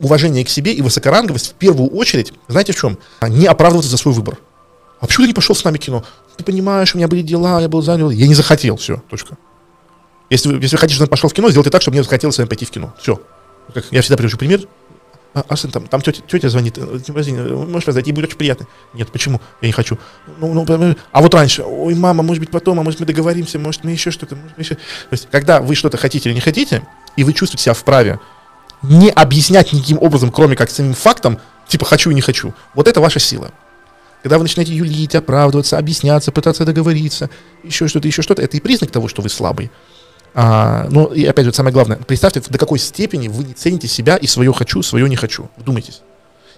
уважение к себе и высокоранговость в первую очередь, знаете в чем? Не оправдываться за свой выбор. А почему ты не пошел с нами в кино? Ты понимаешь, у меня были дела, я был занят. Я не захотел, все, точка. Если, если вы хотите, чтобы я пошел в кино, сделайте так, чтобы мне захотелось с вами пойти в кино. Все. Как я всегда привожу пример. А, а сын, там, там тетя, тетя звонит, э, можешь зайти, будет очень приятно. Нет, почему? Я не хочу. Ну, ну, а вот раньше, ой, мама, может быть потом, а может мы договоримся, может мы еще что-то, может мы еще... То есть, когда вы что-то хотите или не хотите, и вы чувствуете себя вправе не объяснять никаким образом, кроме как самим фактом, типа хочу и не хочу, вот это ваша сила. Когда вы начинаете юлить, оправдываться, объясняться, пытаться договориться, еще что-то, еще что-то, это и признак того, что вы слабый. А, ну, и опять же, самое главное, представьте, до какой степени вы не цените себя и свое хочу, свое не хочу. Вдумайтесь.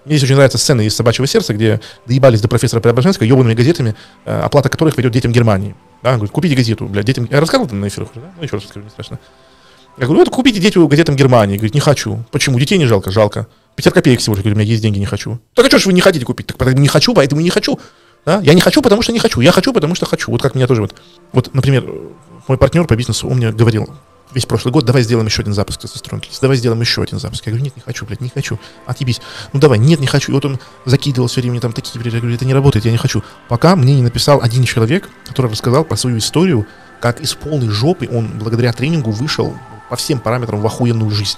Мне здесь очень нравится сцена из «Собачьего сердца», где доебались до профессора Преображенского ебаными газетами, э, оплата которых ведет детям Германии. Да, говорит, купите газету, блядь, детям... Я рассказывал это на эфирах уже, да? Ну, еще раз расскажу, не страшно. Я говорю, вот купите детям газетам Германии. Говорит, не хочу. Почему? Детей не жалко? Жалко. 50 копеек всего лишь. Говорю, у меня есть деньги, не хочу. Так а что ж вы не хотите купить? Так не хочу, поэтому не хочу. Да? Я не хочу, потому что не хочу. Я хочу, потому что хочу. Вот как меня тоже вот. Вот, например, мой партнер по бизнесу, он мне говорил, весь прошлый год, давай сделаем еще один запуск тестостерон давай сделаем еще один запуск. Я говорю, нет, не хочу, блядь, не хочу, отъебись. Ну давай, нет, не хочу. И вот он закидывал все время там такие, я говорю, это не работает, я не хочу. Пока мне не написал один человек, который рассказал про свою историю, как из полной жопы он благодаря тренингу вышел по всем параметрам в охуенную жизнь.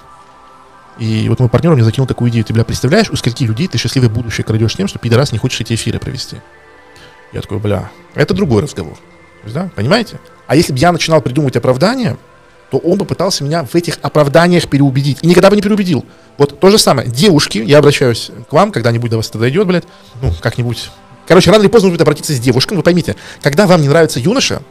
И вот мой партнер мне закинул такую идею, ты, бля, представляешь, у скольки людей ты счастливое будущее крадешь тем, что пидорас не хочешь эти эфиры провести. Я такой, бля, это другой разговор. да, понимаете? А если бы я начинал придумывать оправдания, то он бы пытался меня в этих оправданиях переубедить. И никогда бы не переубедил. Вот то же самое. Девушки, я обращаюсь к вам, когда-нибудь до вас это дойдет, блядь, ну, как-нибудь. Короче, рано или поздно нужно обратиться с девушкой. Вы поймите, когда вам не нравится юноша,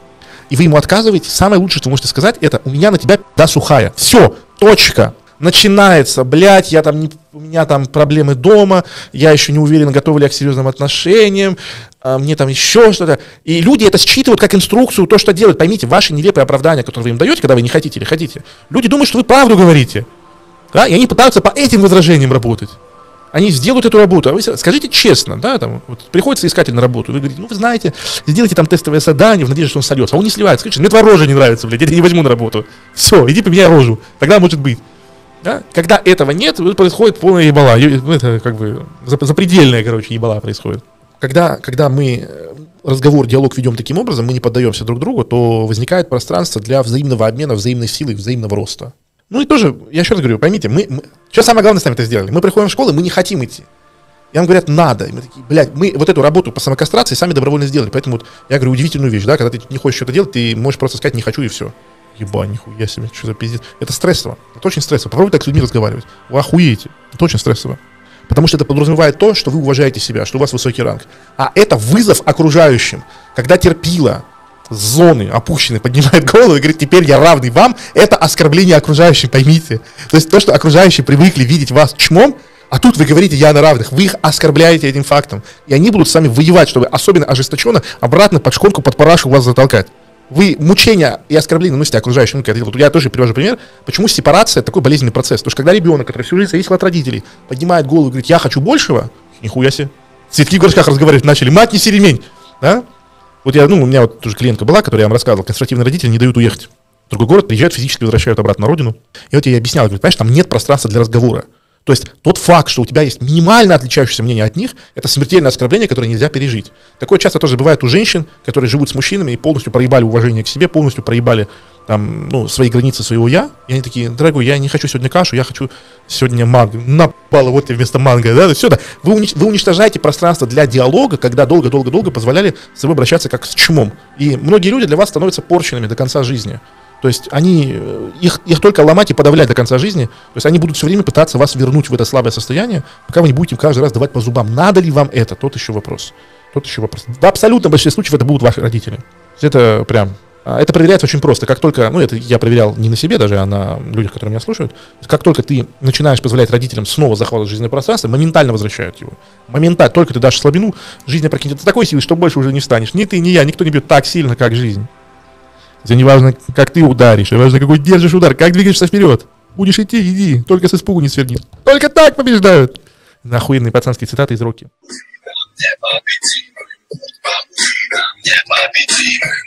и вы ему отказываете, самое лучшее, что вы можете сказать, это «у меня на тебя да сухая». Все, точка начинается, блядь, я там не, у меня там проблемы дома, я еще не уверен, готов ли я к серьезным отношениям, а, мне там еще что-то. И люди это считывают как инструкцию, то, что делать. Поймите, ваши нелепые оправдания, которые вы им даете, когда вы не хотите или хотите, люди думают, что вы правду говорите. Да? И они пытаются по этим возражениям работать. Они сделают эту работу. А вы скажите честно, да, там, вот, приходится искатель на работу. Вы говорите, ну вы знаете, сделайте там тестовое задание в надежде, что он сольется. А он не сливается. Скажите, мне твоя рожа не нравится, блядь, я не возьму на работу. Все, иди поменяй рожу. Тогда может быть. Да? Когда этого нет, происходит полная ебала. Ну, это как бы запредельная, короче, ебала происходит. Когда, когда мы э, разговор, диалог ведем таким образом, мы не поддаемся друг другу, то возникает пространство для взаимного обмена, взаимной силы, взаимного роста. Ну и тоже, я еще раз говорю, поймите, мы, мы что самое главное с нами это сделали? Мы приходим в школу, мы не хотим идти. И нам говорят, надо. И мы такие, блядь, мы вот эту работу по самокастрации сами добровольно сделали. Поэтому вот я говорю удивительную вещь, да, когда ты не хочешь что-то делать, ты можешь просто сказать, не хочу и все. Ебать, нихуя себе, что за пиздец. Это стрессово. Это очень стрессово. Попробуйте так с людьми разговаривать. Вы охуеете. Это очень стрессово. Потому что это подразумевает то, что вы уважаете себя, что у вас высокий ранг. А это вызов окружающим. Когда терпила зоны опущены, поднимает голову и говорит, теперь я равный вам, это оскорбление окружающим, поймите. То есть то, что окружающие привыкли видеть вас чмом, а тут вы говорите, я на равных, вы их оскорбляете этим фактом. И они будут с вами воевать, чтобы особенно ожесточенно обратно под шконку, под парашу вас затолкать вы мучения и оскорбления наносите окружающим. Вот я тоже привожу пример, почему сепарация такой болезненный процесс. Потому что когда ребенок, который всю жизнь зависел от родителей, поднимает голову и говорит, я хочу большего, нихуя себе. Цветки в горшках разговаривать начали, мать неси ремень. Да? Вот я, ну, у меня вот тоже клиентка была, которая я вам рассказывал, консервативные родители не дают уехать. В другой город приезжают, физически возвращают обратно на родину. И вот я ей объяснял, говорю, понимаешь, там нет пространства для разговора. То есть тот факт, что у тебя есть минимально отличающееся мнение от них, это смертельное оскорбление, которое нельзя пережить. Такое часто тоже бывает у женщин, которые живут с мужчинами и полностью проебали уважение к себе, полностью проебали там, ну, свои границы своего я. И они такие, дорогой, я не хочу сегодня кашу, я хочу сегодня манго. Напало вот тебе вместо манго, да, все, да. Вы, унич- вы уничтожаете пространство для диалога, когда долго-долго-долго позволяли с собой обращаться как с чумом. И многие люди для вас становятся порченными до конца жизни. То есть они, э, их, их только ломать и подавлять до конца жизни. То есть они будут все время пытаться вас вернуть в это слабое состояние, пока вы не будете каждый раз давать по зубам. Надо ли вам это? Тот еще вопрос. Тот еще вопрос. В абсолютно большинстве случаев это будут ваши родители. Это прям а, это проверяется очень просто. Как только, ну это я проверял не на себе даже, а на людях, которые меня слушают. Как только ты начинаешь позволять родителям снова захватывать жизненное пространство, моментально возвращают его. Моментально. Только ты дашь слабину, жизнь опрокинет до такой силы, что больше уже не встанешь. Ни ты, ни я, никто не бьет так сильно, как жизнь. Это не важно, как ты ударишь, а важно, какой держишь удар, как двигаешься вперед. Будешь идти, иди, только с испугу не сверни. Только так побеждают. Нахуенные пацанские цитаты из Рокки. Непобедимым, непобедимым,